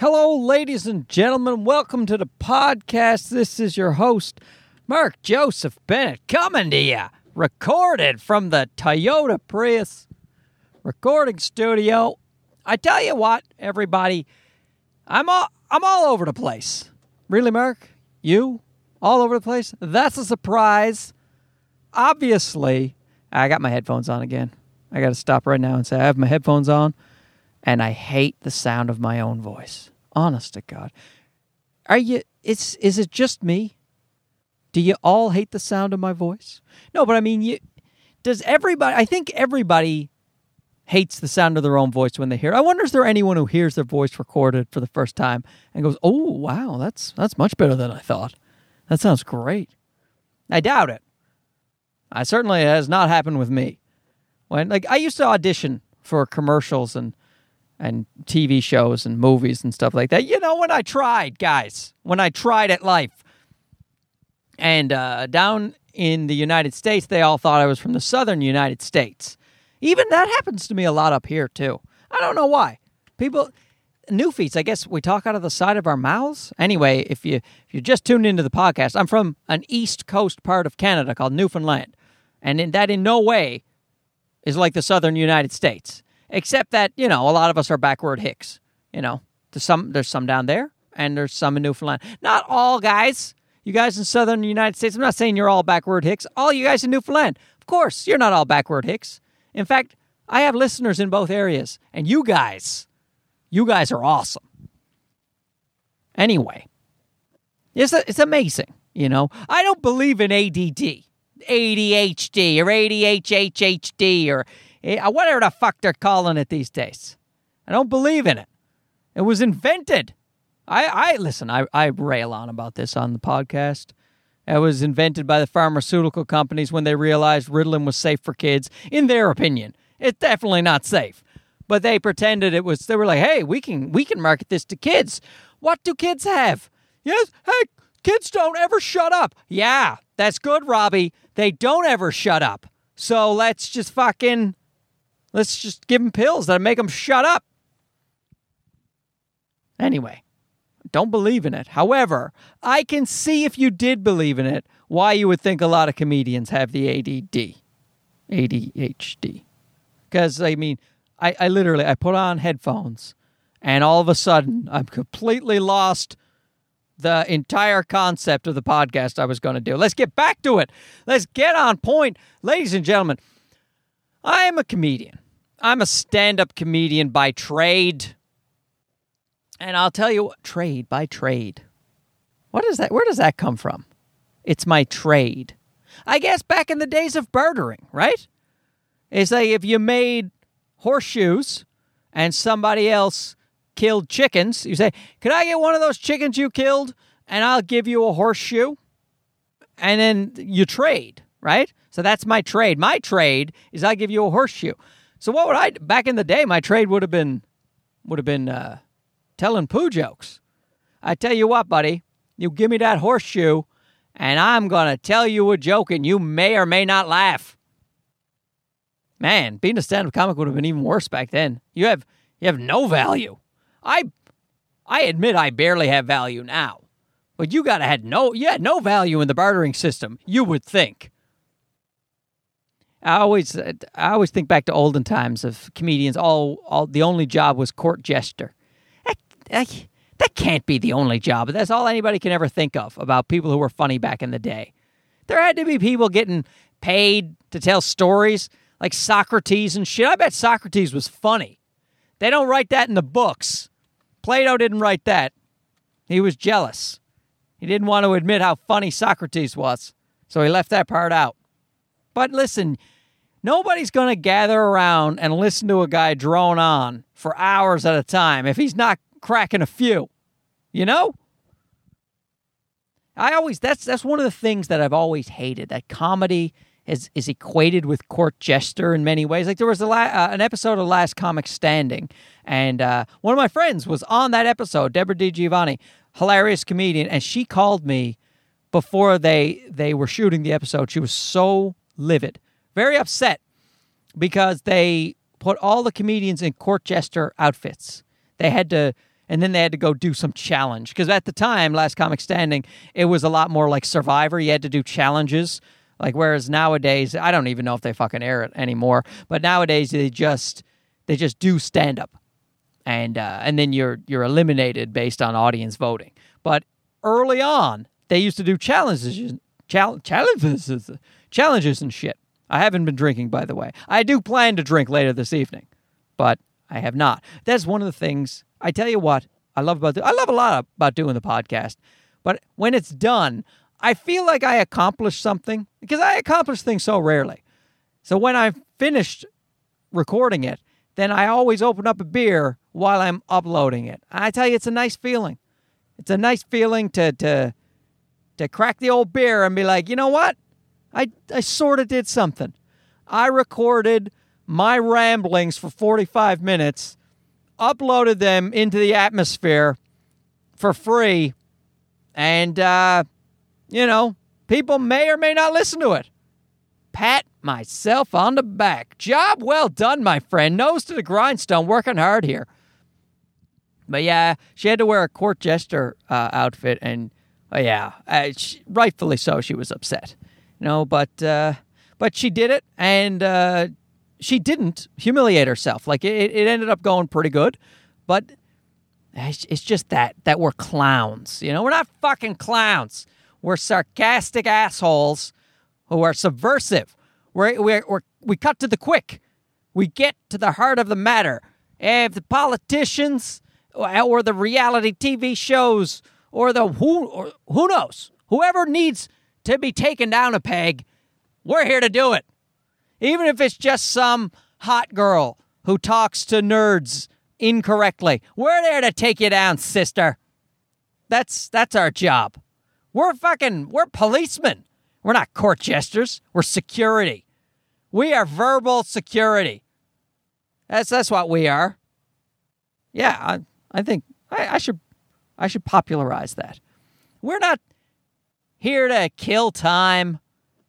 Hello, ladies and gentlemen. Welcome to the podcast. This is your host, Mark Joseph Bennett, coming to you, recorded from the Toyota Prius recording studio. I tell you what, everybody, I'm all I'm all over the place. Really, Mark? You all over the place? That's a surprise. Obviously, I got my headphones on again. I got to stop right now and say I have my headphones on and I hate the sound of my own voice. Honest to God. Are you it's is it just me? Do you all hate the sound of my voice? No, but I mean you does everybody I think everybody hates the sound of their own voice when they hear. It. I wonder is there anyone who hears their voice recorded for the first time and goes, "Oh, wow, that's that's much better than I thought. That sounds great." I doubt it. I certainly it has not happened with me. When like I used to audition for commercials and and TV shows and movies and stuff like that. You know, when I tried, guys, when I tried at life. And uh, down in the United States, they all thought I was from the southern United States. Even that happens to me a lot up here, too. I don't know why. People, Newfies, I guess we talk out of the side of our mouths. Anyway, if you if you just tuned into the podcast, I'm from an east coast part of Canada called Newfoundland, and in, that in no way is like the southern United States, except that you know a lot of us are backward hicks. You know, there's some there's some down there, and there's some in Newfoundland. Not all guys. You guys in southern United States. I'm not saying you're all backward hicks. All you guys in Newfoundland, of course, you're not all backward hicks. In fact, I have listeners in both areas, and you guys, you guys are awesome. Anyway, it's, it's amazing, you know. I don't believe in ADD, ADHD, or ADHHHD, or Eh, uh, whatever the fuck they're calling it these days. I don't believe in it. It was invented. I, I listen, I, I rail on about this on the podcast. It was invented by the pharmaceutical companies when they realized Ritalin was safe for kids, in their opinion. It's definitely not safe. But they pretended it was they were like, "Hey, we can we can market this to kids. What do kids have?" Yes, hey, kids don't ever shut up. Yeah, that's good, Robbie. They don't ever shut up. So let's just fucking let's just give them pills that make them shut up. Anyway, don't believe in it. However, I can see if you did believe in it, why you would think a lot of comedians have the ADD, ADHD. Because I mean, I, I literally I put on headphones, and all of a sudden I'm completely lost the entire concept of the podcast I was going to do. Let's get back to it. Let's get on point, ladies and gentlemen. I am a comedian. I'm a stand-up comedian by trade. And I'll tell you what, trade by trade. What is that? Where does that come from? It's my trade. I guess back in the days of bartering, right? It's like if you made horseshoes and somebody else killed chickens, you say, Could I get one of those chickens you killed and I'll give you a horseshoe? And then you trade, right? So that's my trade. My trade is I give you a horseshoe. So what would I back in the day? My trade would have been would have been uh, telling poo jokes. I tell you what, buddy, you give me that horseshoe, and I'm to tell you a joke, and you may or may not laugh. Man, being a stand-up comic would have been even worse back then. You have you have no value. I I admit I barely have value now. But you gotta had no you had no value in the bartering system, you would think. I always I always think back to olden times of comedians all all the only job was court jester that, that can't be the only job. That's all anybody can ever think of about people who were funny back in the day. There had to be people getting paid to tell stories like Socrates and shit. I bet Socrates was funny. They don't write that in the books. Plato didn't write that. He was jealous. He didn't want to admit how funny Socrates was, so he left that part out. But listen, nobody's going to gather around and listen to a guy drone on for hours at a time if he's not cracking a few. You know? I always that's that's one of the things that I've always hated that comedy is is equated with court jester in many ways. Like there was a la- uh, an episode of Last Comic Standing, and uh, one of my friends was on that episode, Debra DiGiovanni, hilarious comedian, and she called me before they they were shooting the episode. She was so livid, very upset because they put all the comedians in court jester outfits. They had to and then they had to go do some challenge because at the time, Last Comic Standing, it was a lot more like Survivor. You had to do challenges. Like whereas nowadays, I don't even know if they fucking air it anymore. But nowadays, they just they just do stand up, and uh, and then you're you're eliminated based on audience voting. But early on, they used to do challenges, chal- challenges, challenges and shit. I haven't been drinking, by the way. I do plan to drink later this evening, but I have not. That's one of the things. I tell you what, I love about I love a lot about doing the podcast, but when it's done, I feel like I accomplished something because I accomplish things so rarely. So when I've finished recording it, then I always open up a beer while I'm uploading it. I tell you, it's a nice feeling. It's a nice feeling to to to crack the old beer and be like, you know what? I I sort of did something. I recorded my ramblings for 45 minutes, uploaded them into the atmosphere for free, and uh, you know, people may or may not listen to it. Pat myself on the back. Job well done, my friend. Nose to the grindstone, working hard here. But yeah, she had to wear a court jester uh, outfit, and uh, yeah, uh, she, rightfully so. She was upset, know. But uh, but she did it, and uh, she didn't humiliate herself. Like it, it ended up going pretty good, but it's just that that we're clowns. You know, we're not fucking clowns. We're sarcastic assholes who are subversive. We're, we're, we're, we cut to the quick. We get to the heart of the matter. If the politicians or the reality TV shows or the who or who knows, whoever needs to be taken down a peg, we're here to do it. Even if it's just some hot girl who talks to nerds incorrectly, we're there to take you down, sister. That's that's our job. We're fucking, we're policemen. We're not court jesters. We're security. We are verbal security. That's that's what we are. Yeah, I, I think I, I should I should popularize that. We're not here to kill time.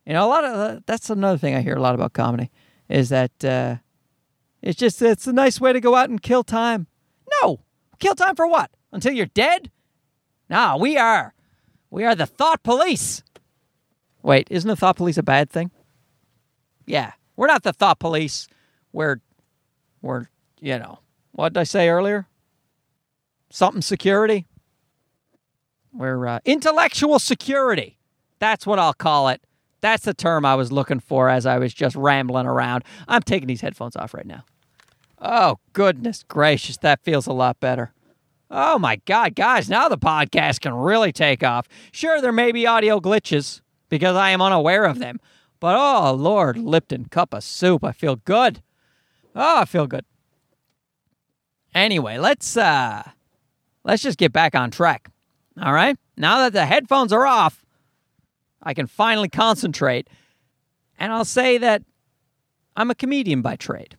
You know, a lot of uh, that's another thing I hear a lot about comedy is that uh, it's just it's a nice way to go out and kill time. No, kill time for what? Until you're dead? Nah, we are we are the thought police. Wait, isn't the thought police a bad thing? Yeah, we're not the thought police. We're, we're, you know, what did I say earlier? Something security. We're uh, intellectual security. That's what I'll call it. That's the term I was looking for as I was just rambling around. I'm taking these headphones off right now. Oh, goodness gracious, that feels a lot better. Oh my God, guys, now the podcast can really take off. Sure, there may be audio glitches because I am unaware of them, but oh Lord, Lipton cup of soup, I feel good. Oh, I feel good. Anyway, let's uh let's just get back on track. All right? Now that the headphones are off, I can finally concentrate. And I'll say that I'm a comedian by trade.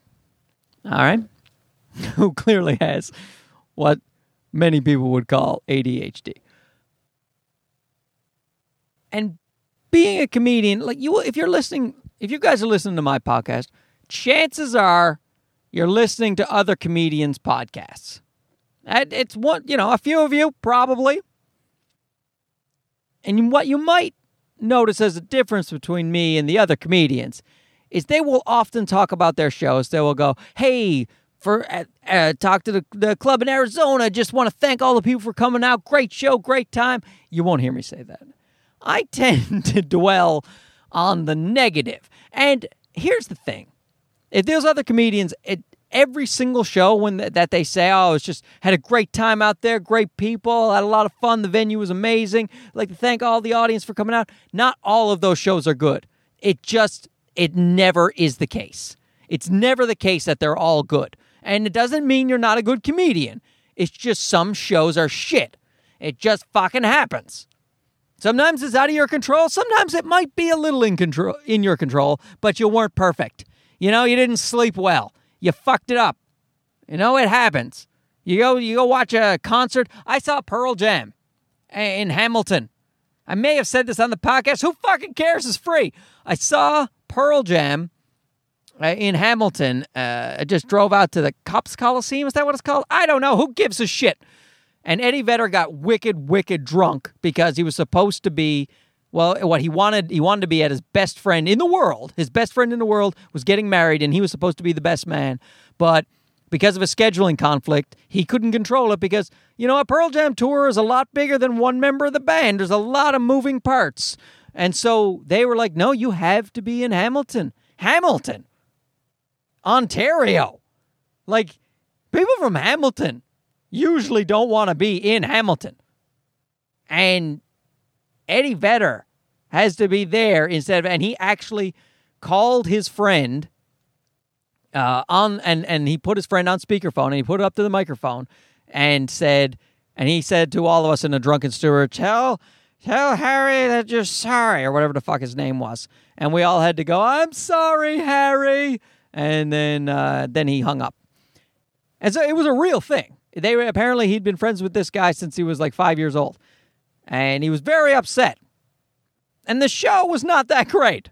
All right? Who clearly has what many people would call ADHD. And being a comedian, like you, if you're listening, if you guys are listening to my podcast, chances are you're listening to other comedians' podcasts. It's one, you know, a few of you probably. And what you might notice as a difference between me and the other comedians is they will often talk about their shows. They will go, "Hey, for uh, uh, talk to the, the club in Arizona. Just want to thank all the people for coming out. Great show, great time. You won't hear me say that. I tend to dwell on the negative. And here's the thing: if there's other comedians, it, every single show when th- that they say, "Oh, it's just had a great time out there, great people, had a lot of fun, the venue was amazing," I'd like to thank all the audience for coming out. Not all of those shows are good. It just it never is the case. It's never the case that they're all good. And it doesn't mean you're not a good comedian. It's just some shows are shit. It just fucking happens. Sometimes it's out of your control. Sometimes it might be a little in control in your control, but you weren't perfect. You know, you didn't sleep well. You fucked it up. You know, it happens. You go you go watch a concert. I saw Pearl Jam in Hamilton. I may have said this on the podcast. Who fucking cares? It's free. I saw Pearl Jam uh, in Hamilton. Uh, I just drove out to the Copps Coliseum. Is that what it's called? I don't know. Who gives a shit? And Eddie Vedder got wicked, wicked drunk because he was supposed to be, well, what he wanted, he wanted to be at his best friend in the world. His best friend in the world was getting married, and he was supposed to be the best man. But because of a scheduling conflict, he couldn't control it because, you know, a Pearl Jam tour is a lot bigger than one member of the band. There's a lot of moving parts. And so they were like, no, you have to be in Hamilton. Hamilton, Ontario. Like, people from Hamilton usually don't want to be in Hamilton. And Eddie Vedder has to be there instead of, and he actually called his friend uh, on, and, and he put his friend on speakerphone and he put it up to the microphone and said, and he said to all of us in a drunken steward, tell, tell Harry that you're sorry, or whatever the fuck his name was. And we all had to go, I'm sorry, Harry. And then, uh, then he hung up. And so it was a real thing. They were, apparently he'd been friends with this guy since he was like five years old, and he was very upset. And the show was not that great.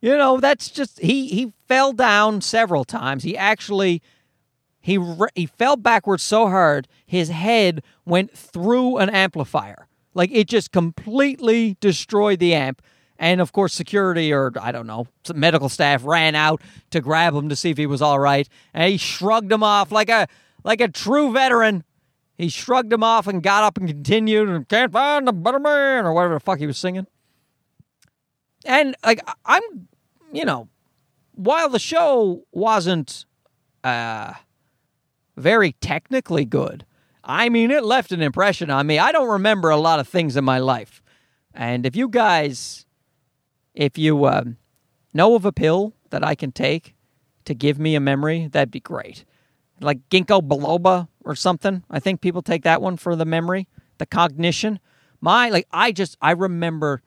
You know, that's just he he fell down several times. He actually he he fell backwards so hard his head went through an amplifier. Like it just completely destroyed the amp. And of course, security or I don't know, medical staff ran out to grab him to see if he was all right. And he shrugged him off like a like a true veteran. He shrugged him off and got up and continued and can't find the better man or whatever the fuck he was singing. And like I'm, you know, while the show wasn't uh very technically good, I mean it left an impression on me. I don't remember a lot of things in my life. And if you guys if you uh, know of a pill that I can take to give me a memory, that'd be great. Like ginkgo biloba or something. I think people take that one for the memory, the cognition. My like I just I remember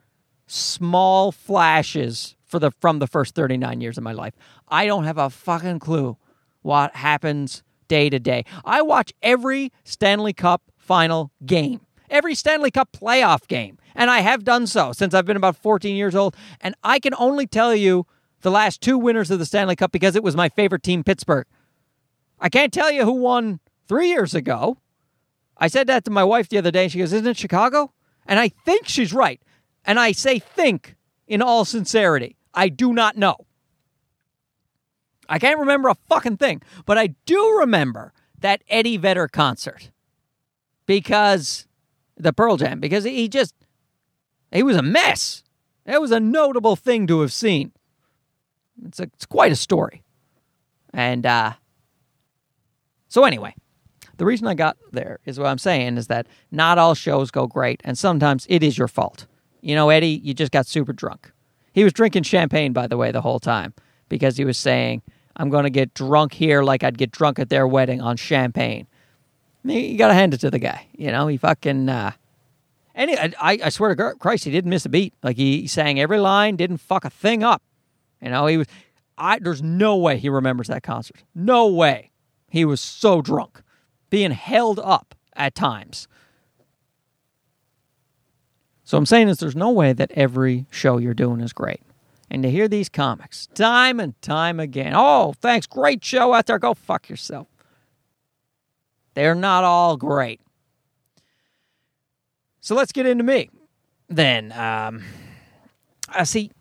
small flashes for the from the first 39 years of my life. I don't have a fucking clue what happens day to day. I watch every Stanley Cup final game, every Stanley Cup playoff game. And I have done so since I've been about 14 years old. And I can only tell you the last two winners of the Stanley Cup because it was my favorite team, Pittsburgh. I can't tell you who won three years ago. I said that to my wife the other day. She goes, Isn't it Chicago? And I think she's right. And I say think in all sincerity. I do not know. I can't remember a fucking thing, but I do remember that Eddie Vedder concert because the Pearl Jam, because he just he was a mess. That was a notable thing to have seen. It's, a, it's quite a story. And uh, so, anyway, the reason I got there is what I'm saying is that not all shows go great, and sometimes it is your fault. You know, Eddie, you just got super drunk. He was drinking champagne, by the way, the whole time because he was saying, I'm going to get drunk here like I'd get drunk at their wedding on champagne. You got to hand it to the guy. You know, he fucking. Uh, he, I, I swear to Christ, he didn't miss a beat. Like he sang every line, didn't fuck a thing up. You know, he was. I there's no way he remembers that concert. No way. He was so drunk, being held up at times. So I'm saying is there's no way that every show you're doing is great. And to hear these comics time and time again, oh, thanks, great show out there. Go fuck yourself. They're not all great. So let's get into me. Then, um, I see.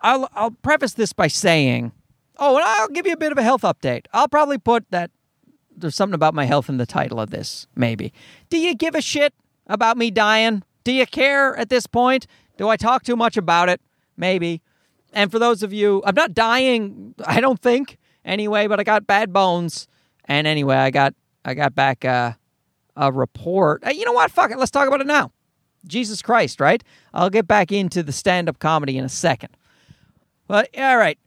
I'll I'll preface this by saying, oh, and I'll give you a bit of a health update. I'll probably put that there's something about my health in the title of this. Maybe. Do you give a shit about me dying? Do you care at this point? Do I talk too much about it? Maybe. And for those of you, I'm not dying. I don't think anyway, but I got bad bones. And anyway, I got I got back. Uh, a report. You know what? Fuck it. Let's talk about it now. Jesus Christ, right? I'll get back into the stand up comedy in a second. But, all right.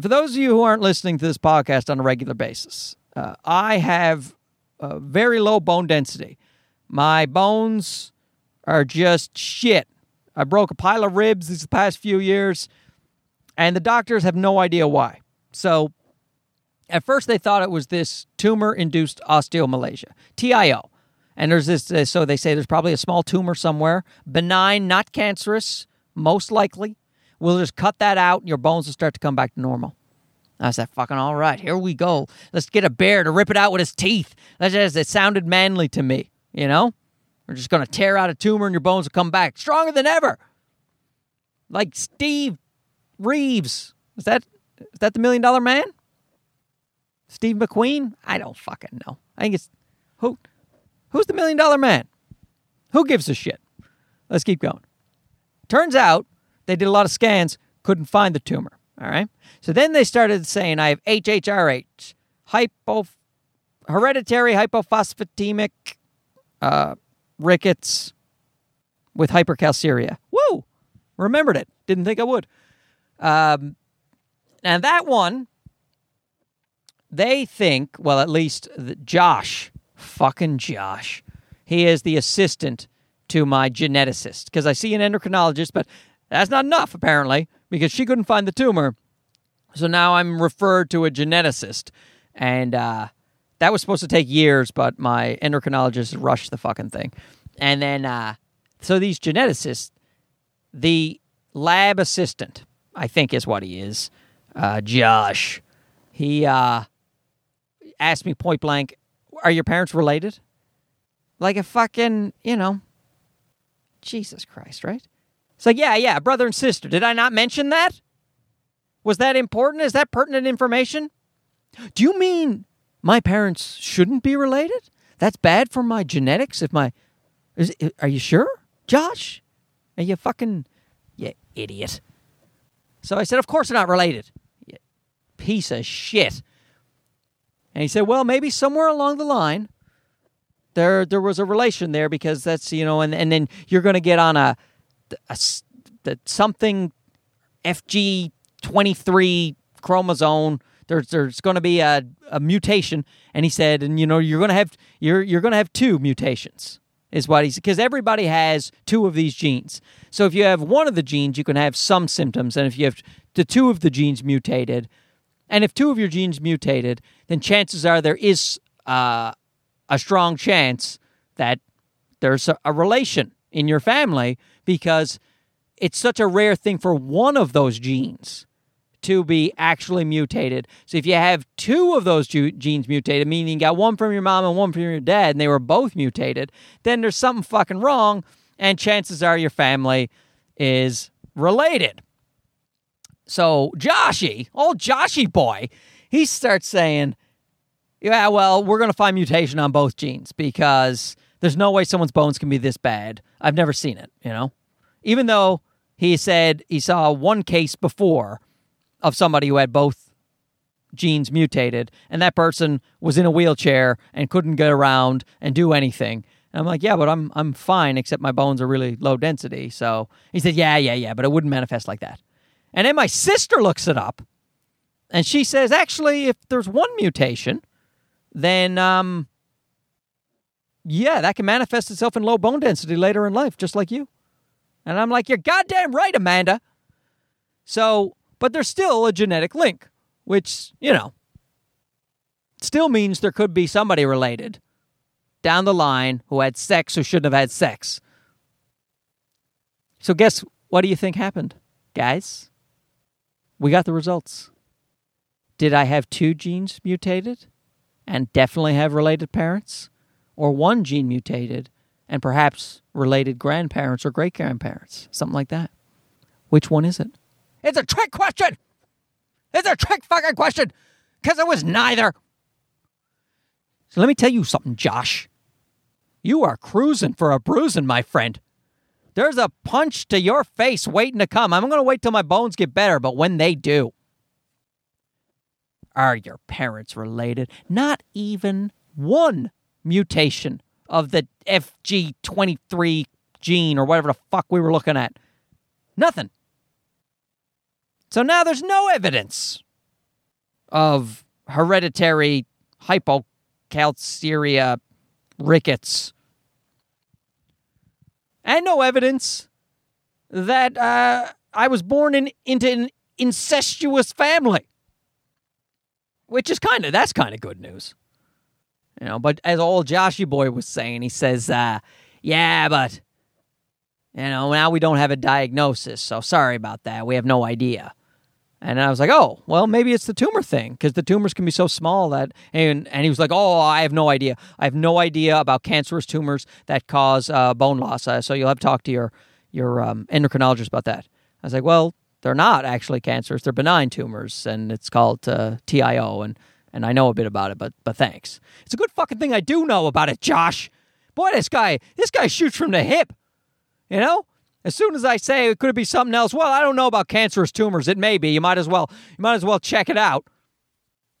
For those of you who aren't listening to this podcast on a regular basis, uh, I have a very low bone density. My bones are just shit. I broke a pile of ribs these past few years, and the doctors have no idea why. So at first, they thought it was this tumor induced osteomalacia, TIO. And there's this, uh, so they say there's probably a small tumor somewhere, benign, not cancerous, most likely. We'll just cut that out and your bones will start to come back to normal. I said, fucking all right, here we go. Let's get a bear to rip it out with his teeth. That's just, it sounded manly to me, you know? We're just going to tear out a tumor and your bones will come back stronger than ever. Like Steve Reeves. Is that is that the million dollar man? Steve McQueen? I don't fucking know. I think it's who who's the million dollar man? Who gives a shit? Let's keep going. Turns out they did a lot of scans, couldn't find the tumor. All right. So then they started saying I have HHRH, hypo, hereditary hypophosphatemic uh, rickets with hypercalciuria. Woo! Remembered it. Didn't think I would. Um, and that one, they think, well, at least Josh, fucking Josh, he is the assistant to my geneticist because I see an endocrinologist, but that's not enough apparently because she couldn't find the tumor. So now I'm referred to a geneticist, and uh, that was supposed to take years, but my endocrinologist rushed the fucking thing. And then, uh, so these geneticists, the lab assistant, I think is what he is, uh, Josh, he uh, asked me point blank, Are your parents related? Like a fucking, you know, Jesus Christ, right? It's like, yeah, yeah, brother and sister. Did I not mention that? Was that important? Is that pertinent information? Do you mean my parents shouldn't be related? That's bad for my genetics if my. Is, are you sure? Josh? Are you fucking. You idiot. So I said, Of course they're not related. You piece of shit. And he said, Well, maybe somewhere along the line, there there was a relation there because that's you know and and then you're going to get on a, a, a something FG twenty three chromosome. There's there's going to be a, a mutation, and he said, and you know you're going to have you're you're going to have two mutations is what he's because everybody has two of these genes. So if you have one of the genes, you can have some symptoms, and if you have the two of the genes mutated, and if two of your genes mutated, then chances are there is uh, a strong chance that there's a, a relation in your family because it's such a rare thing for one of those genes to be actually mutated. So if you have two of those genes mutated, meaning you got one from your mom and one from your dad, and they were both mutated, then there's something fucking wrong, and chances are your family is related. So Joshy, old Joshy boy, he starts saying, yeah, well, we're to find mutation on both genes because there's no way someone's bones can be this bad. I've never seen it, you know? Even though he said he saw one case before of somebody who had both genes mutated, and that person was in a wheelchair and couldn't get around and do anything. And I'm like, yeah, but I'm I'm fine, except my bones are really low density. So he said, yeah, yeah, yeah, but it wouldn't manifest like that. And then my sister looks it up, and she says, actually, if there's one mutation, then um, yeah, that can manifest itself in low bone density later in life, just like you. And I'm like, you're goddamn right, Amanda. So, but there's still a genetic link, which, you know, still means there could be somebody related down the line who had sex who shouldn't have had sex. So, guess what do you think happened, guys? We got the results. Did I have two genes mutated? and definitely have related parents, or one gene mutated and perhaps related grandparents or great grandparents, something like that. Which one is it? It's a trick question! It's a trick fucking question! Because it was neither. So let me tell you something, Josh. You are cruising for a bruising, my friend. There's a punch to your face waiting to come. I'm going to wait till my bones get better, but when they do, are your parents related? Not even one mutation of the FG23 gene or whatever the fuck we were looking at. Nothing. So now there's no evidence of hereditary hypocalciuria rickets. And no evidence that uh, I was born in, into an incestuous family which is kind of that's kind of good news. You know, but as old Joshy boy was saying, he says, uh, "Yeah, but you know, now we don't have a diagnosis, so sorry about that. We have no idea." And I was like, oh, well, maybe it's the tumor thing because the tumors can be so small that. And, and he was like, oh, I have no idea. I have no idea about cancerous tumors that cause uh, bone loss. Uh, so you'll have to talk to your your um, endocrinologist about that. I was like, well, they're not actually cancers; they're benign tumors, and it's called uh, TIO. And and I know a bit about it, but but thanks. It's a good fucking thing I do know about it, Josh. Boy, this guy this guy shoots from the hip. You know, as soon as I say it could be something else, well, I don't know about cancerous tumors. It may be. You might as well you might as well check it out.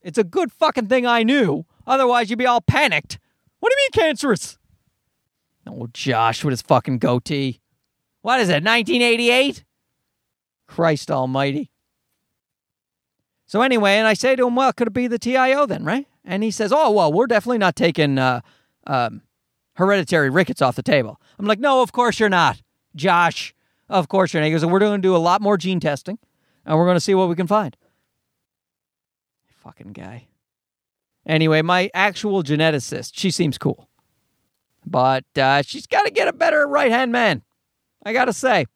It's a good fucking thing I knew. Otherwise, you'd be all panicked. What do you mean cancerous? Oh, Josh with his fucking goatee. What is it, 1988? Christ almighty. So anyway, and I say to him, well, could it be the TIO then, right? And he says, oh, well, we're definitely not taking uh, um, hereditary rickets off the table. I'm like, no, of course you're not. Josh, of course. He goes, we're going to do a lot more gene testing, and we're going to see what we can find. Fucking guy. Anyway, my actual geneticist, she seems cool. But uh, she's got to get a better right hand man. I got to say.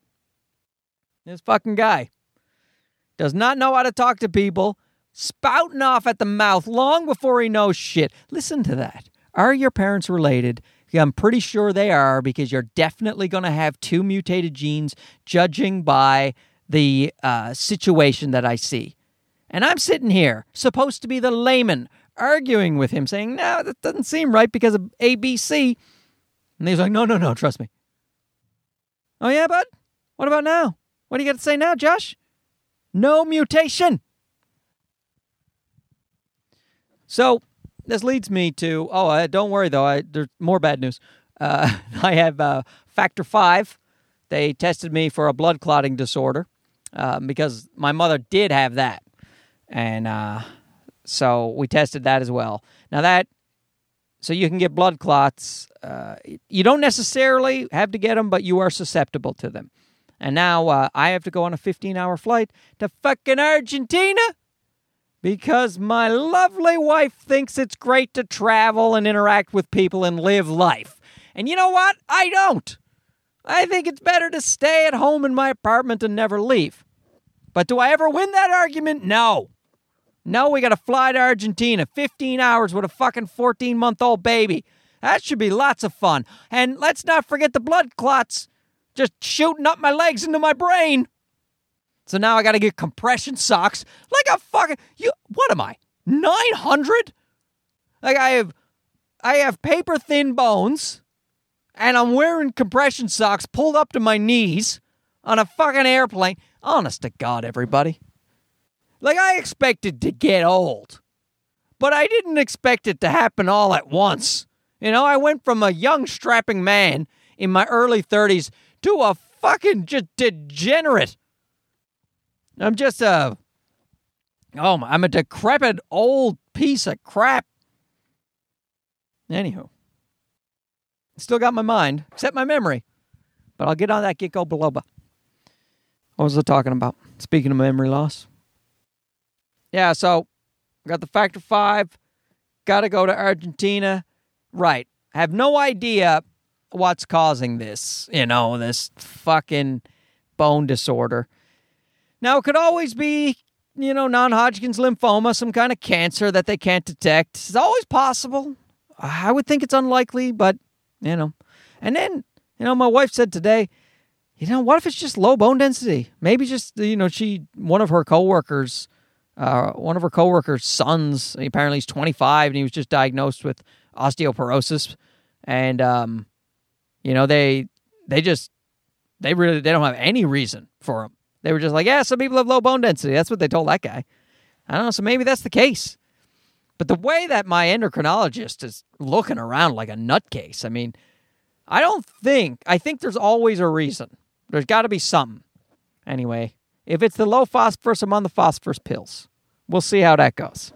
This fucking guy does not know how to talk to people, spouting off at the mouth long before he knows shit. Listen to that. Are your parents related? I'm pretty sure they are because you're definitely going to have two mutated genes, judging by the uh, situation that I see. And I'm sitting here, supposed to be the layman, arguing with him, saying, No, that doesn't seem right because of ABC. And he's like, No, no, no, trust me. Oh, yeah, bud? What about now? What do you got to say now, Josh? No mutation. So this leads me to oh, uh, don't worry though. I, there's more bad news. Uh, I have uh, factor five. They tested me for a blood clotting disorder um, because my mother did have that, and uh, so we tested that as well. Now that so you can get blood clots. Uh, you don't necessarily have to get them, but you are susceptible to them. And now uh, I have to go on a 15 hour flight to fucking Argentina because my lovely wife thinks it's great to travel and interact with people and live life. And you know what? I don't. I think it's better to stay at home in my apartment and never leave. But do I ever win that argument? No. No, we got to fly to Argentina 15 hours with a fucking 14 month old baby. That should be lots of fun. And let's not forget the blood clots just shooting up my legs into my brain. So now I got to get compression socks like a fucking you. What am I? Nine hundred? Like I have, I have paper thin bones, and I'm wearing compression socks pulled up to my knees on a fucking airplane. Honest to God, everybody. Like I expected to get old, but I didn't expect it to happen all at once. You know, I went from a young strapping man in my early 30s to a fucking just degenerate. I'm just a oh, I'm a decrepit old piece of crap. Anywho, still got my mind, except my memory, but I'll get on that Ginkgo Biloba. What was I talking about? Speaking of memory loss. Yeah, so got the factor five, got to go to Argentina. Right. Have no idea what's causing this, you know, this fucking bone disorder. Now, it could always be, you know, non Hodgkin's lymphoma, some kind of cancer that they can't detect. It's always possible. I would think it's unlikely, but, you know. And then, you know, my wife said today, you know, what if it's just low bone density? Maybe just, you know, she, one of her coworkers, uh, one of her coworkers' sons, apparently he's 25 and he was just diagnosed with osteoporosis. And, um, you know, they they just they really they don't have any reason for them. They were just like, yeah, some people have low bone density. That's what they told that guy. I don't know. So maybe that's the case. But the way that my endocrinologist is looking around like a nutcase, I mean, I don't think, I think there's always a reason. There's got to be something. Anyway, if it's the low phosphorus, I'm on the phosphorus pills. We'll see how that goes.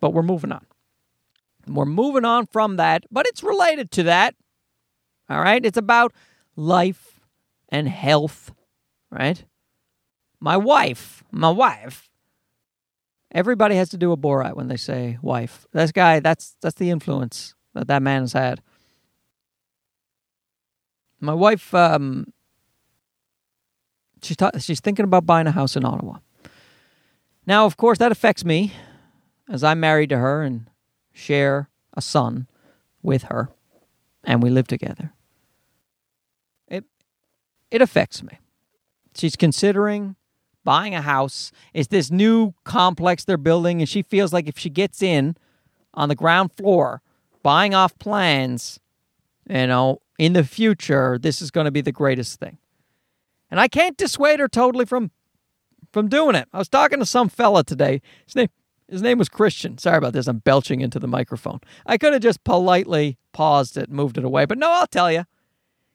But we're moving on. We're moving on from that, but it's related to that. All right? It's about life and health, right? My wife, my wife. Everybody has to do a Borat when they say wife. This guy, that's that's the influence that that man has had. My wife um She's ta- she's thinking about buying a house in Ottawa. Now, of course, that affects me, as I'm married to her and share a son with her, and we live together. It affects me. She's considering buying a house. It's this new complex they're building, and she feels like if she gets in on the ground floor, buying off plans, you know, in the future, this is going to be the greatest thing. And I can't dissuade her totally from from doing it. I was talking to some fella today. His name his name was Christian. Sorry about this. I'm belching into the microphone. I could have just politely paused it, moved it away, but no, I'll tell you.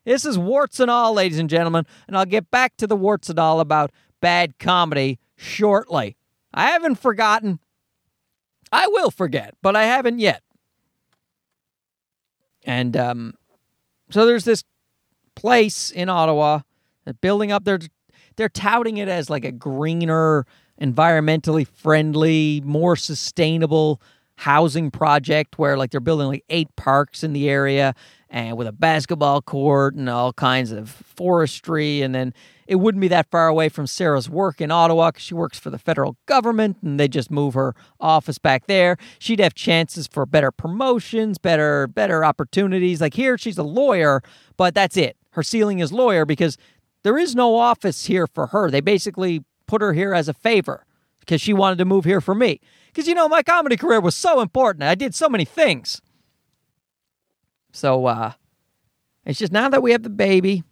This is warts and all, ladies and gentlemen, and I'll get back to the warts and all about bad comedy shortly. I haven't forgotten. I will forget, but I haven't yet. And um, so there's this place in Ottawa building up. They're they're touting it as like a greener, environmentally friendly, more sustainable housing project where like they're building like eight parks in the area and with a basketball court and all kinds of forestry and then it wouldn't be that far away from Sarah's work in Ottawa because she works for the federal government and they just move her office back there. She'd have chances for better promotions, better better opportunities. Like here, she's a lawyer, but that's it. Her ceiling is lawyer because there is no office here for her. They basically put her here as a favor because she wanted to move here for me. Because you know my comedy career was so important. I did so many things. So uh it's just now that we have the baby,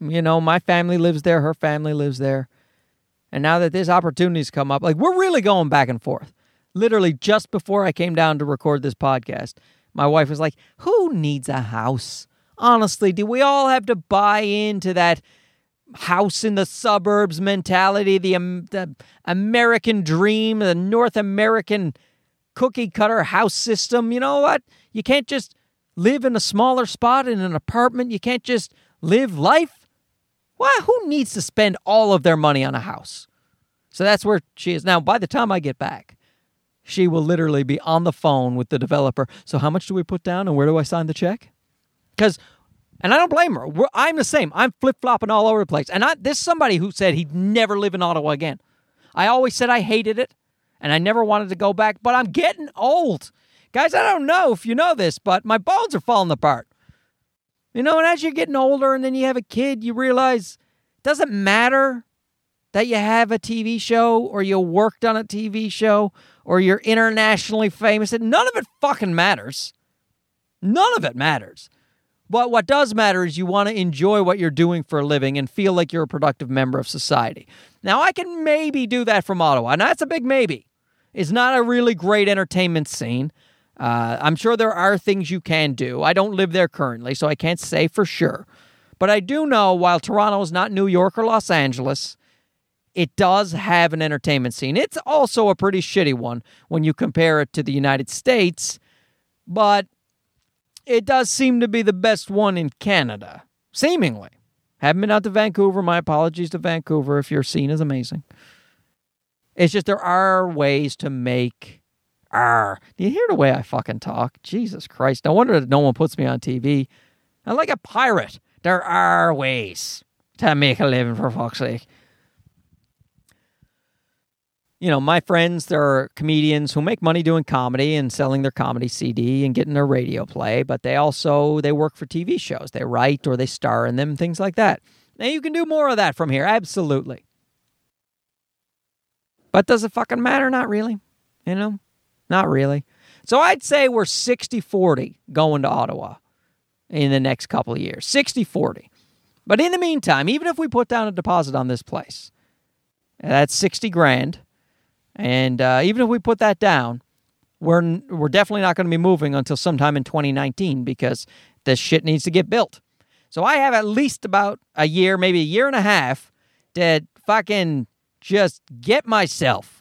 you know, my family lives there, her family lives there. And now that this opportunity's come up, like we're really going back and forth. Literally just before I came down to record this podcast, my wife was like, "Who needs a house? Honestly, do we all have to buy into that house in the suburbs mentality, the, um, the American dream, the North American cookie cutter house system? You know what? You can't just live in a smaller spot in an apartment. You can't just live life why? Who needs to spend all of their money on a house? So that's where she is. Now, by the time I get back, she will literally be on the phone with the developer. So, how much do we put down and where do I sign the check? Because, and I don't blame her. We're, I'm the same. I'm flip flopping all over the place. And I, there's somebody who said he'd never live in Ottawa again. I always said I hated it and I never wanted to go back, but I'm getting old. Guys, I don't know if you know this, but my bones are falling apart. You know, and as you're getting older and then you have a kid, you realize it doesn't matter that you have a TV show or you worked on a TV show or you're internationally famous. None of it fucking matters. None of it matters. But what does matter is you want to enjoy what you're doing for a living and feel like you're a productive member of society. Now, I can maybe do that from Ottawa, and that's a big maybe. It's not a really great entertainment scene. Uh, I'm sure there are things you can do. I don't live there currently, so I can't say for sure. But I do know while Toronto is not New York or Los Angeles, it does have an entertainment scene. It's also a pretty shitty one when you compare it to the United States, but it does seem to be the best one in Canada, seemingly. Haven't been out to Vancouver. My apologies to Vancouver if your scene is amazing. It's just there are ways to make Arr. Do you hear the way I fucking talk? Jesus Christ. No wonder that no one puts me on TV. I'm like a pirate. There are ways to make a living, for fuck's sake. You know, my friends, there are comedians who make money doing comedy and selling their comedy CD and getting their radio play, but they also they work for TV shows. They write or they star in them, things like that. Now you can do more of that from here, absolutely. But does it fucking matter? Not really. You know? Not really. So I'd say we're 60 40 going to Ottawa in the next couple of years 60 40. But in the meantime, even if we put down a deposit on this place, that's 60 grand. And uh, even if we put that down, we're, we're definitely not going to be moving until sometime in 2019 because this shit needs to get built. So I have at least about a year, maybe a year and a half to fucking just get myself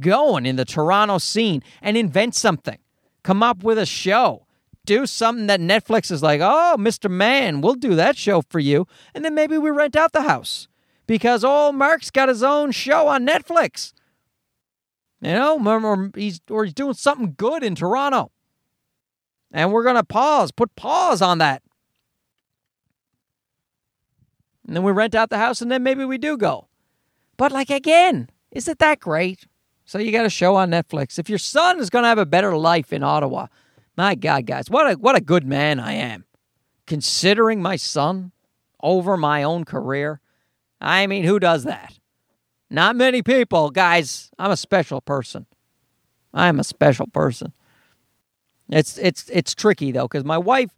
going in the Toronto scene and invent something. Come up with a show. Do something that Netflix is like, oh, Mr. Man, we'll do that show for you. And then maybe we rent out the house because old Mark's got his own show on Netflix. You know, or he's, or he's doing something good in Toronto. And we're going to pause, put pause on that. And then we rent out the house and then maybe we do go. But like again, is it that great? So you got a show on Netflix. If your son is going to have a better life in Ottawa, my God, guys, what a what a good man I am. Considering my son over my own career. I mean, who does that? Not many people, guys. I'm a special person. I'm a special person. It's it's it's tricky though cuz my wife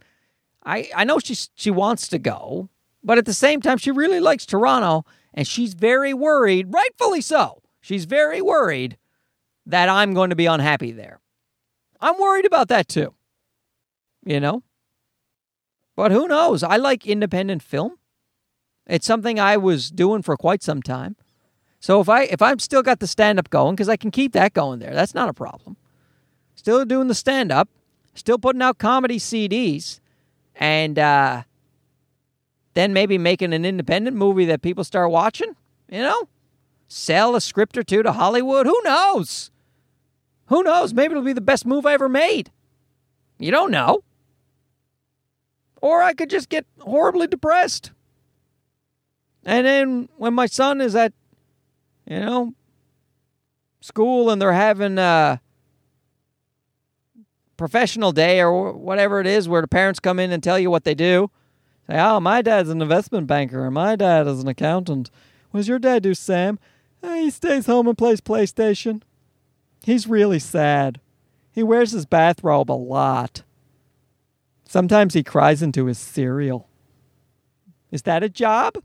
I I know she she wants to go, but at the same time she really likes Toronto and she's very worried, rightfully so. She's very worried that I'm going to be unhappy there. I'm worried about that too. You know? But who knows? I like independent film. It's something I was doing for quite some time. So if I if I've still got the stand up going cuz I can keep that going there. That's not a problem. Still doing the stand up, still putting out comedy CDs and uh then maybe making an independent movie that people start watching, you know? Sell a script or two to Hollywood, who knows? Who knows? Maybe it'll be the best move I ever made. You don't know. Or I could just get horribly depressed. And then when my son is at, you know, school and they're having a professional day or whatever it is where the parents come in and tell you what they do, say, oh, my dad's an investment banker or my dad is an accountant. What does your dad do, Sam? He stays home and plays PlayStation. He's really sad. He wears his bathrobe a lot. Sometimes he cries into his cereal. Is that a job?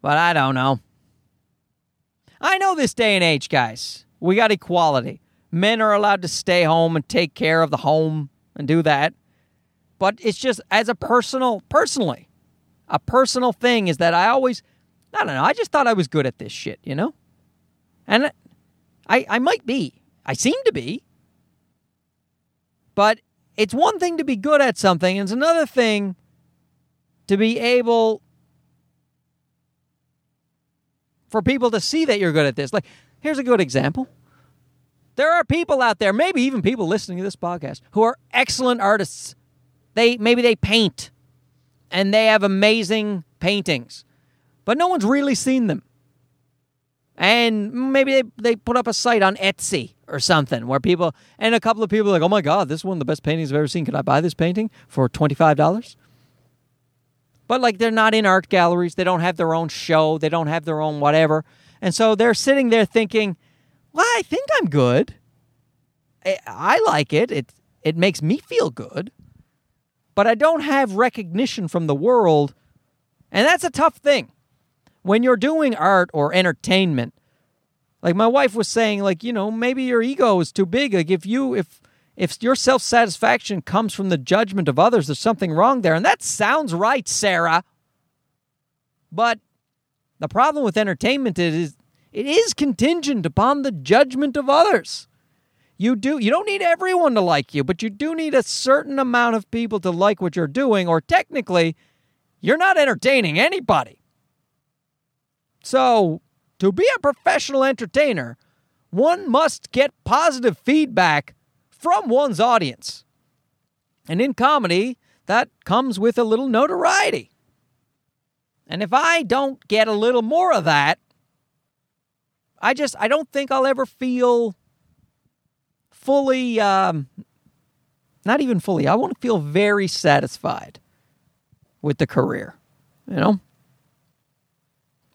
But I don't know. I know this day and age, guys. We got equality. Men are allowed to stay home and take care of the home and do that. But it's just as a personal, personally, a personal thing is that I always, I don't know, I just thought I was good at this shit, you know? And I, I might be. I seem to be. But it's one thing to be good at something, and it's another thing to be able for people to see that you're good at this. Like, here's a good example. There are people out there, maybe even people listening to this podcast, who are excellent artists. They maybe they paint and they have amazing paintings, but no one's really seen them and maybe they, they put up a site on Etsy or something where people and a couple of people are like, oh my god, this is one of the best paintings I've ever seen. Can I buy this painting for twenty five dollars? But like they're not in art galleries, they don't have their own show, they don't have their own whatever, and so they're sitting there thinking, well, I think I'm good. I, I like it. It it makes me feel good, but I don't have recognition from the world, and that's a tough thing when you're doing art or entertainment, like my wife was saying, like, you know, maybe your ego is too big. Like if you if if your self satisfaction comes from the judgment of others, there's something wrong there. And that sounds right, Sarah. But the problem with entertainment is it is contingent upon the judgment of others. You do you don't need everyone to like you, but you do need a certain amount of people to like what you're doing, or technically, you're not entertaining anybody. So, to be a professional entertainer, one must get positive feedback from one's audience. And in comedy, that comes with a little notoriety. And if I don't get a little more of that, I just I don't think I'll ever feel fully um, not even fully. I want to feel very satisfied with the career, you know?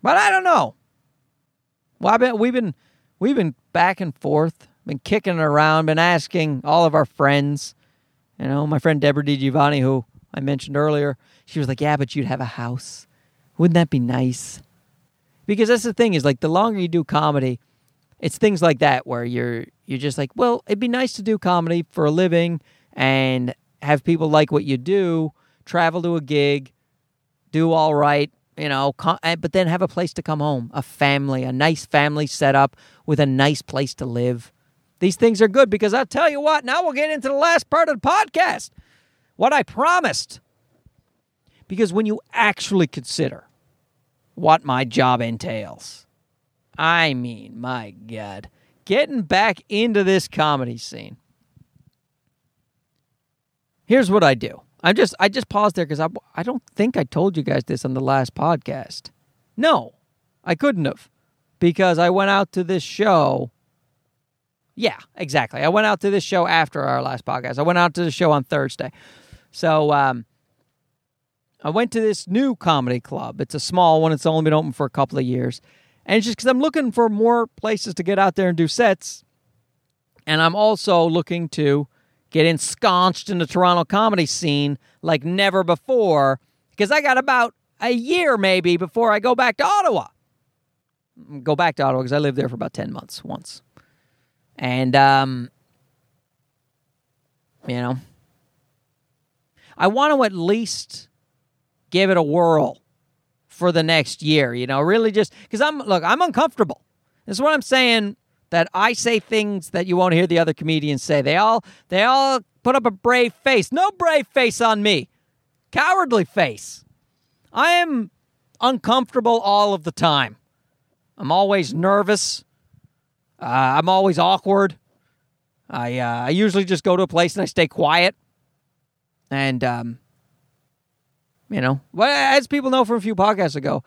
But I don't know. Well, I've been, we've been we've been back and forth, been kicking it around, been asking all of our friends. You know, my friend Debra DiGiovanni, who I mentioned earlier, she was like, "Yeah, but you'd have a house. Wouldn't that be nice?" Because that's the thing is like the longer you do comedy, it's things like that where you're you're just like, well, it'd be nice to do comedy for a living and have people like what you do, travel to a gig, do all right, you know, eh, but then have a place to come home, a family, a nice family set up with a nice place to live. These things are good because I'll tell you what, now we'll get into the last part of the podcast. What I promised. Because when you actually consider what my job entails, I mean, my God, getting back into this comedy scene. Here's what I do I'm just I just paused there because I I don't think I told you guys this on the last podcast. No, I couldn't have because I went out to this show. Yeah, exactly. I went out to this show after our last podcast. I went out to the show on Thursday. So um, I went to this new comedy club. It's a small one. It's only been open for a couple of years. And it's just because I'm looking for more places to get out there and do sets. And I'm also looking to get ensconced in the Toronto comedy scene like never before because I got about a year maybe before I go back to Ottawa. Go back to Ottawa because I lived there for about 10 months once. And, um, you know, I want to at least give it a whirl for the next year, you know, really just because I'm, look, I'm uncomfortable. This is what I'm saying that I say things that you won't hear the other comedians say. They all they all put up a brave face. No brave face on me. Cowardly face. I am uncomfortable all of the time. I'm always nervous. Uh, I'm always awkward. I uh, I usually just go to a place and I stay quiet. And um, you know, well, as people know from a few podcasts ago,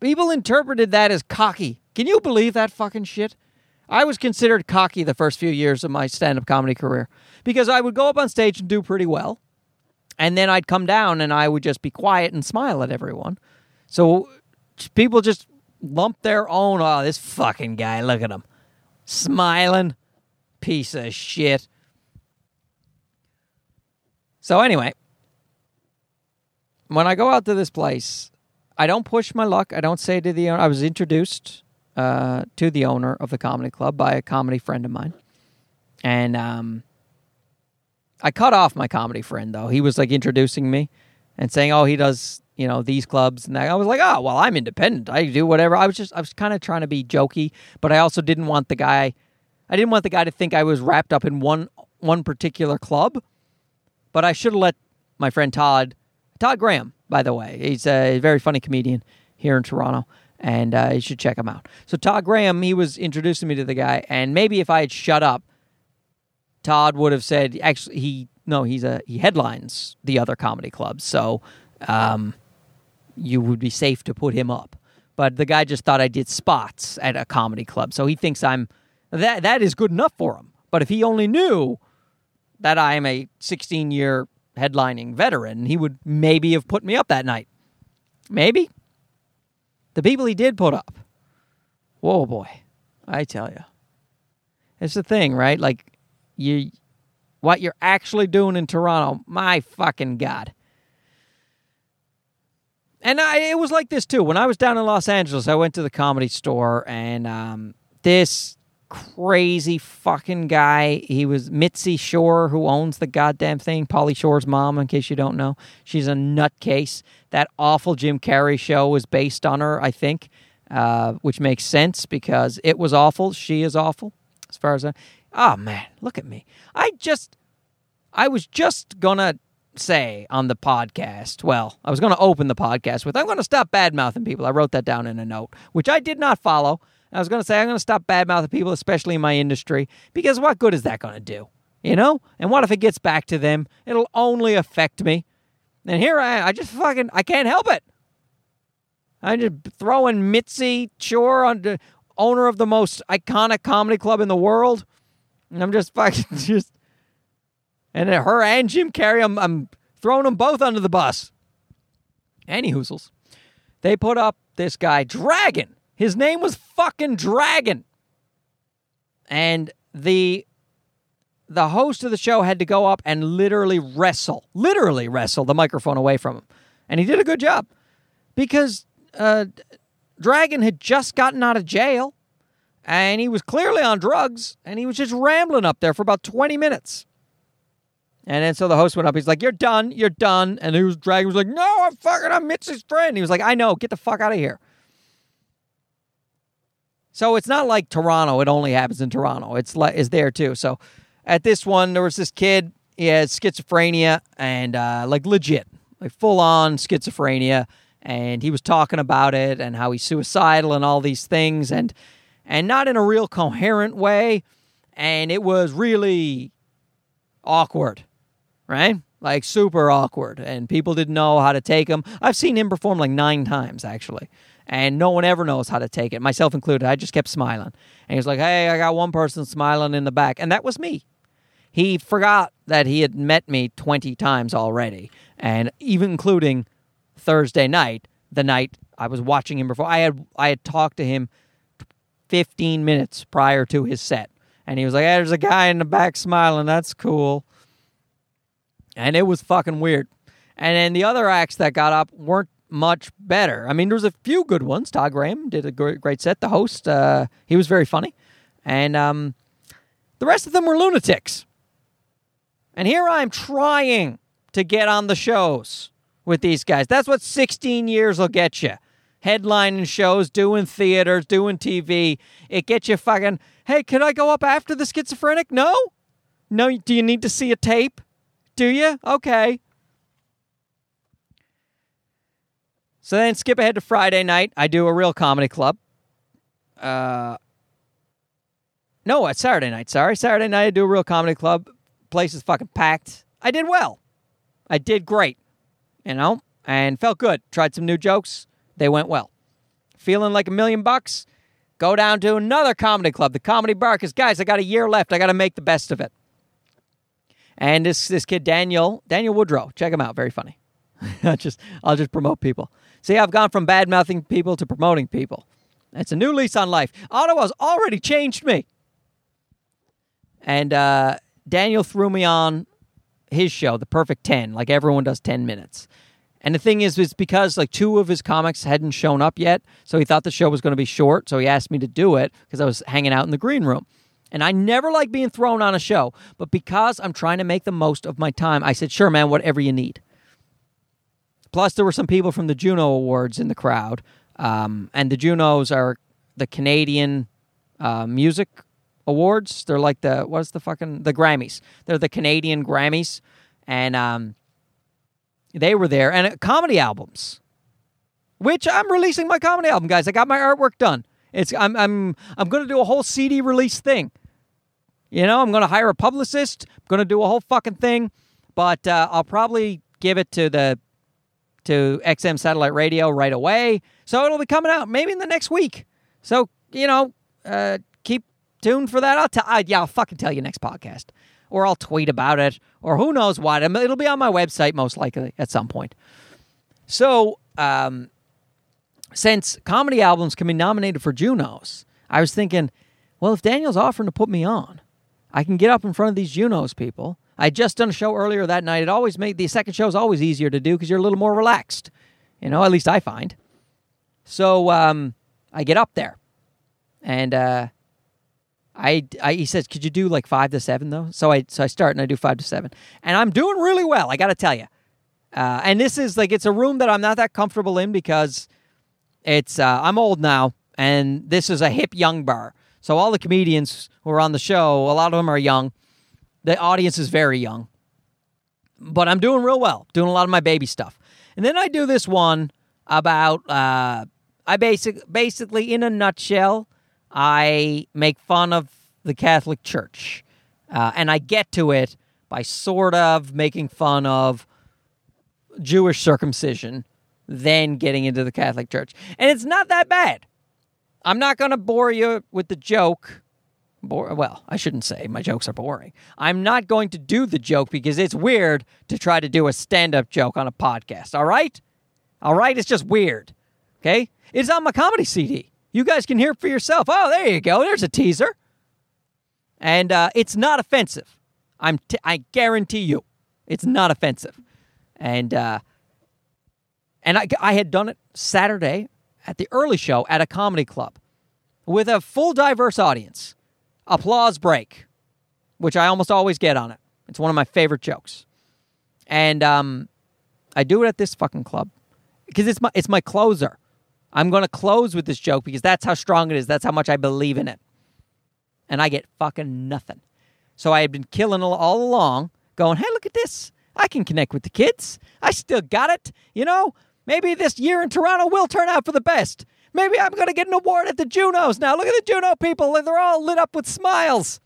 people interpreted that as cocky can you believe that fucking shit? I was considered cocky the first few years of my stand up comedy career because I would go up on stage and do pretty well. And then I'd come down and I would just be quiet and smile at everyone. So people just lump their own, oh, this fucking guy, look at him. Smiling. Piece of shit. So, anyway, when I go out to this place, I don't push my luck. I don't say to the owner, I was introduced uh, to the owner of the comedy club by a comedy friend of mine, and um, I cut off my comedy friend though. He was like introducing me and saying, "Oh, he does." You know these clubs, and I was like, "Oh, well, I'm independent. I do whatever." I was just, I was kind of trying to be jokey, but I also didn't want the guy, I didn't want the guy to think I was wrapped up in one one particular club. But I should have let my friend Todd, Todd Graham, by the way, he's a very funny comedian here in Toronto and uh, you should check him out. So Todd Graham, he was introducing me to the guy, and maybe if I had shut up, Todd would have said, actually, he no, he's a he headlines the other comedy clubs, so um, you would be safe to put him up. But the guy just thought I did spots at a comedy club, so he thinks I'm that that is good enough for him. But if he only knew that I am a 16 year headlining veteran, he would maybe have put me up that night. Maybe the people he did put up. Whoa, boy. I tell you. It's the thing, right? Like, you, what you're actually doing in Toronto, my fucking God. And I, it was like this too. When I was down in Los Angeles, I went to the comedy store, and um, this crazy fucking guy. He was Mitzi Shore, who owns the goddamn thing. Pauly Shore's mom, in case you don't know. She's a nutcase. That awful Jim Carrey show was based on her, I think, uh, which makes sense because it was awful. She is awful, as far as I. Oh man, look at me. I just, I was just gonna say on the podcast. Well, I was gonna open the podcast with, I'm gonna stop bad mouthing people. I wrote that down in a note, which I did not follow. I was going to say, I'm going to stop bad mouthing people, especially in my industry, because what good is that going to do? You know? And what if it gets back to them? It'll only affect me. And here I am. I just fucking, I can't help it. I'm just throwing Mitzi Shore on the owner of the most iconic comedy club in the world. And I'm just fucking just, and her and Jim Carrey, I'm, I'm throwing them both under the bus. Any hoozles. They put up this guy, Dragon. His name was fucking Dragon. And the the host of the show had to go up and literally wrestle, literally wrestle the microphone away from him. And he did a good job because uh, Dragon had just gotten out of jail and he was clearly on drugs and he was just rambling up there for about 20 minutes. And then so the host went up. He's like, "You're done. You're done." And he was Dragon was like, "No, I'm fucking. I'm Mitch's friend." He was like, "I know. Get the fuck out of here." So it's not like Toronto. It only happens in Toronto. It's like is there too. So at this one, there was this kid. He had schizophrenia and uh, like legit, like full on schizophrenia. And he was talking about it and how he's suicidal and all these things and and not in a real coherent way. And it was really awkward, right? like super awkward, and people didn't know how to take him. I've seen him perform like nine times actually, and no one ever knows how to take it, myself included. I just kept smiling, and he was like, "Hey, I got one person smiling in the back," and that was me. He forgot that he had met me twenty times already, and even including Thursday night, the night I was watching him before. I had I had talked to him 15 minutes prior to his set. And he was like, hey, there's a guy in the back smiling. That's cool. And it was fucking weird. And then the other acts that got up weren't much better. I mean, there was a few good ones. Todd Graham did a great, set. The host, uh, he was very funny. And um, the rest of them were lunatics. And here I'm trying to get on the shows with these guys. That's what 16 years will get you headlining shows, doing theaters, doing TV. It gets you fucking, hey, can I go up after the schizophrenic? No? No, do you need to see a tape? Do you? Okay. So then skip ahead to Friday night. I do a real comedy club. Uh, no, it's Saturday night. Sorry. Saturday night, I do a real comedy club. Place is fucking packed. I did well. I did great, you know, and felt good. Tried some new jokes. They went well. Feeling like a million bucks? Go down to another comedy club, the Comedy Bar, because guys, I got a year left. I got to make the best of it. And this this kid Daniel Daniel Woodrow, check him out. Very funny. Just I'll just promote people. See, I've gone from bad mouthing people to promoting people. It's a new lease on life. Ottawa's already changed me. And uh, Daniel threw me on his show, The Perfect Ten, like everyone does ten minutes. And the thing is, it's because like two of his comics hadn't shown up yet, so he thought the show was going to be short. So he asked me to do it because I was hanging out in the green room. And I never like being thrown on a show, but because I'm trying to make the most of my time, I said, "Sure, man, whatever you need." Plus, there were some people from the Juno Awards in the crowd, um, and the Junos are the Canadian uh, Music Awards. They're like the what's the fucking the Grammys. They're the Canadian Grammys, and um, they were there, and uh, comedy albums, which I'm releasing my comedy album, guys. I got my artwork done. It's I'm I'm I'm going to do a whole CD release thing. You know, I'm going to hire a publicist. I'm going to do a whole fucking thing, but uh, I'll probably give it to the to XM satellite radio right away. So it'll be coming out maybe in the next week. So you know, uh, keep tuned for that. I'll tell. Yeah, I'll fucking tell you next podcast or I'll tweet about it, or who knows what. It'll be on my website most likely at some point. So, um, since comedy albums can be nominated for Junos, I was thinking, well, if Daniel's offering to put me on, I can get up in front of these Junos people. I just done a show earlier that night. It always made the second show is always easier to do because you're a little more relaxed. You know, at least I find. So um, I get up there, and uh, I, I he says, could you do like five to seven though? So I so I start and I do five to seven, and I'm doing really well. I got to tell you, uh, and this is like it's a room that I'm not that comfortable in because it's uh, I'm old now, and this is a hip young bar. So all the comedians who are on the show, a lot of them are young. The audience is very young, but I'm doing real well, doing a lot of my baby stuff. And then I do this one about uh, I basic basically in a nutshell I make fun of the Catholic Church. Uh, and I get to it by sort of making fun of Jewish circumcision, then getting into the Catholic Church. And it's not that bad. I'm not going to bore you with the joke. Bore, well, I shouldn't say my jokes are boring. I'm not going to do the joke because it's weird to try to do a stand up joke on a podcast. All right? All right? It's just weird. Okay? It's on my comedy CD. You guys can hear it for yourself. Oh, there you go. There's a teaser. And uh, it's not offensive. I'm t- I guarantee you, it's not offensive. And uh, and I, I had done it Saturday at the early show at a comedy club with a full diverse audience. Applause break, which I almost always get on it. It's one of my favorite jokes. And um, I do it at this fucking club because it's my it's my closer. I'm going to close with this joke because that's how strong it is. That's how much I believe in it. And I get fucking nothing. So I had been killing all along, going, hey, look at this. I can connect with the kids. I still got it. You know, maybe this year in Toronto will turn out for the best. Maybe I'm going to get an award at the Junos now. Look at the Juno people. They're all lit up with smiles.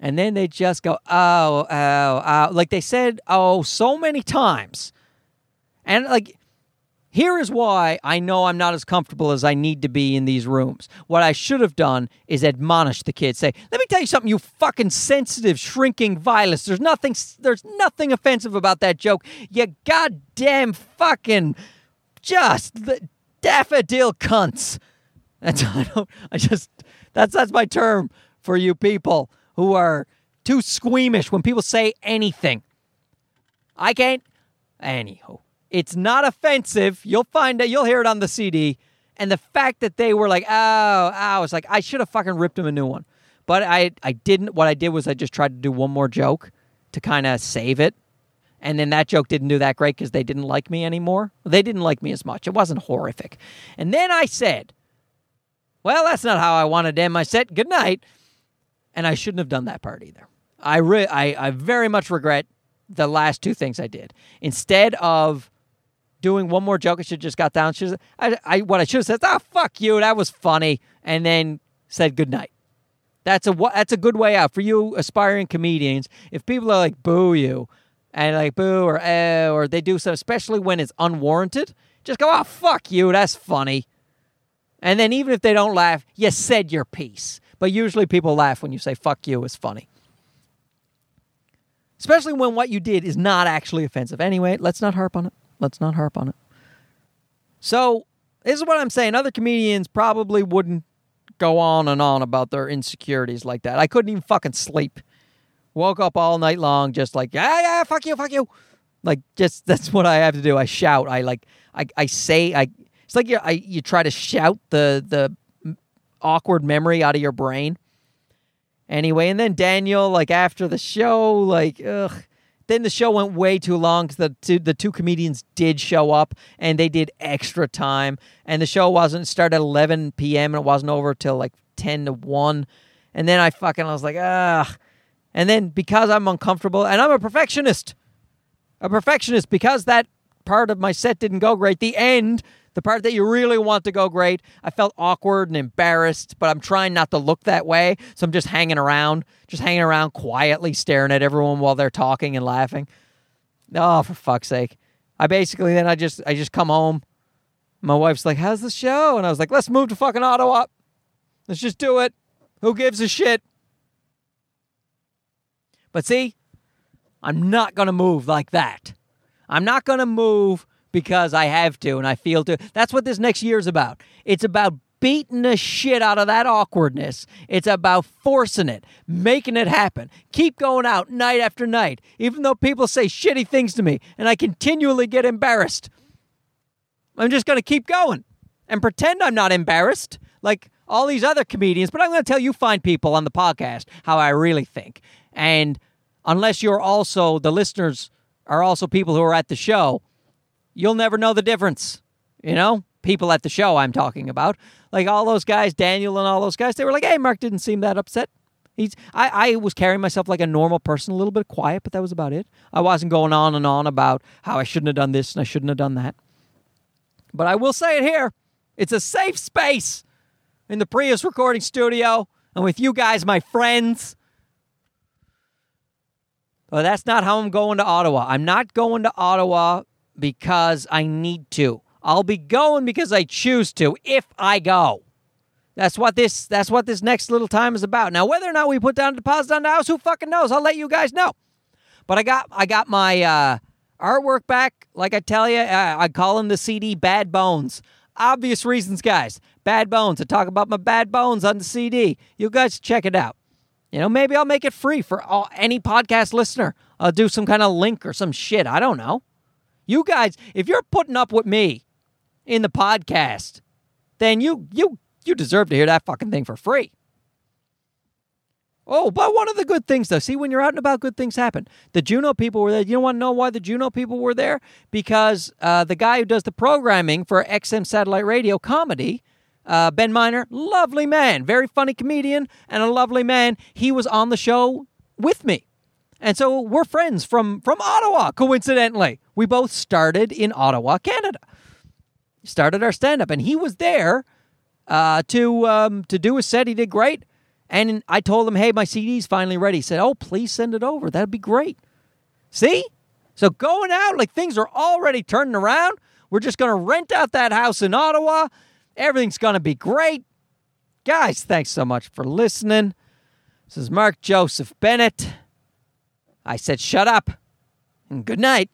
and then they just go, oh, oh, oh. Like they said, oh, so many times. And like, here is why I know I'm not as comfortable as I need to be in these rooms. What I should have done is admonish the kids. Say, "Let me tell you something, you fucking sensitive, shrinking violets. There's nothing. There's nothing offensive about that joke. You goddamn fucking just the daffodil cunts." That's I don't. I just that's that's my term for you people who are too squeamish when people say anything. I can't. Anyhow, it's not offensive. You'll find it. You'll hear it on the CD. And the fact that they were like, oh, oh, it's like I should have fucking ripped him a new one, but I I didn't. What I did was I just tried to do one more joke to kind of save it. And then that joke didn't do that great because they didn't like me anymore. They didn't like me as much. It wasn't horrific. And then I said, well, that's not how I wanted to end my set. Good night. And I shouldn't have done that part either. I, re- I, I very much regret the last two things I did. Instead of doing one more joke, I should just got down. Should I, I, what I should have said, "Ah, oh, fuck you, that was funny," and then said good night. That's a that's a good way out for you aspiring comedians. If people are like boo you, and like boo or eh, or they do so, especially when it's unwarranted, just go, "Oh fuck you, that's funny." And then even if they don't laugh, you said your piece. But usually people laugh when you say fuck you is funny. Especially when what you did is not actually offensive. Anyway, let's not harp on it. Let's not harp on it. So, this is what I'm saying. Other comedians probably wouldn't go on and on about their insecurities like that. I couldn't even fucking sleep. Woke up all night long just like, yeah, yeah, fuck you, fuck you. Like, just that's what I have to do. I shout. I like, I, I say, I it's like you I, you try to shout the the awkward memory out of your brain. Anyway, and then Daniel, like after the show, like ugh. Then the show went way too long because the two, the two comedians did show up and they did extra time. And the show wasn't started at 11 p.m. and it wasn't over till like 10 to 1. And then I fucking I was like, ugh. And then because I'm uncomfortable and I'm a perfectionist, a perfectionist because that part of my set didn't go great. The end the part that you really want to go great, I felt awkward and embarrassed, but I'm trying not to look that way. So I'm just hanging around, just hanging around quietly, staring at everyone while they're talking and laughing. Oh, for fuck's sake. I basically then I just I just come home. My wife's like, How's the show? And I was like, Let's move to fucking Ottawa. Let's just do it. Who gives a shit? But see, I'm not gonna move like that. I'm not gonna move because I have to and I feel to. That's what this next year is about. It's about beating the shit out of that awkwardness. It's about forcing it, making it happen. Keep going out night after night, even though people say shitty things to me and I continually get embarrassed. I'm just going to keep going and pretend I'm not embarrassed like all these other comedians, but I'm going to tell you fine people on the podcast how I really think. And unless you're also, the listeners are also people who are at the show, you'll never know the difference. You know, people at the show I'm talking about, like all those guys, Daniel and all those guys, they were like, "Hey, Mark didn't seem that upset." He's, I, I was carrying myself like a normal person, a little bit quiet, but that was about it. I wasn't going on and on about how I shouldn't have done this and I shouldn't have done that. But I will say it here: it's a safe space in the Prius recording studio, and with you guys, my friends. But that's not how I'm going to Ottawa. I'm not going to Ottawa because I need to. I'll be going because I choose to if I go. That's what this that's what this next little time is about. Now whether or not we put down a deposit on the house, who fucking knows? I'll let you guys know. But I got I got my uh, artwork back. Like I tell you, I, I call him the CD Bad Bones. Obvious reasons, guys. Bad Bones. I talk about my bad bones on the CD. You guys check it out. You know, maybe I'll make it free for all, any podcast listener. I'll do some kind of link or some shit. I don't know. You guys, if you're putting up with me in the podcast, then you you you deserve to hear that fucking thing for free. Oh, but one of the good things though, see when you're out and about, good things happen. The Juno people were there. You don't want to know why the Juno people were there? Because uh, the guy who does the programming for XM Satellite Radio comedy, uh, Ben Miner, lovely man, very funny comedian, and a lovely man. He was on the show with me. And so we're friends from from Ottawa, coincidentally. We both started in Ottawa, Canada. Started our stand up and he was there uh, to um, to do a set. He did great. And I told him, hey, my CD's finally ready. He said, oh, please send it over. That'd be great. See? So going out, like things are already turning around. We're just going to rent out that house in Ottawa. Everything's going to be great. Guys, thanks so much for listening. This is Mark Joseph Bennett. I said, shut up and good night.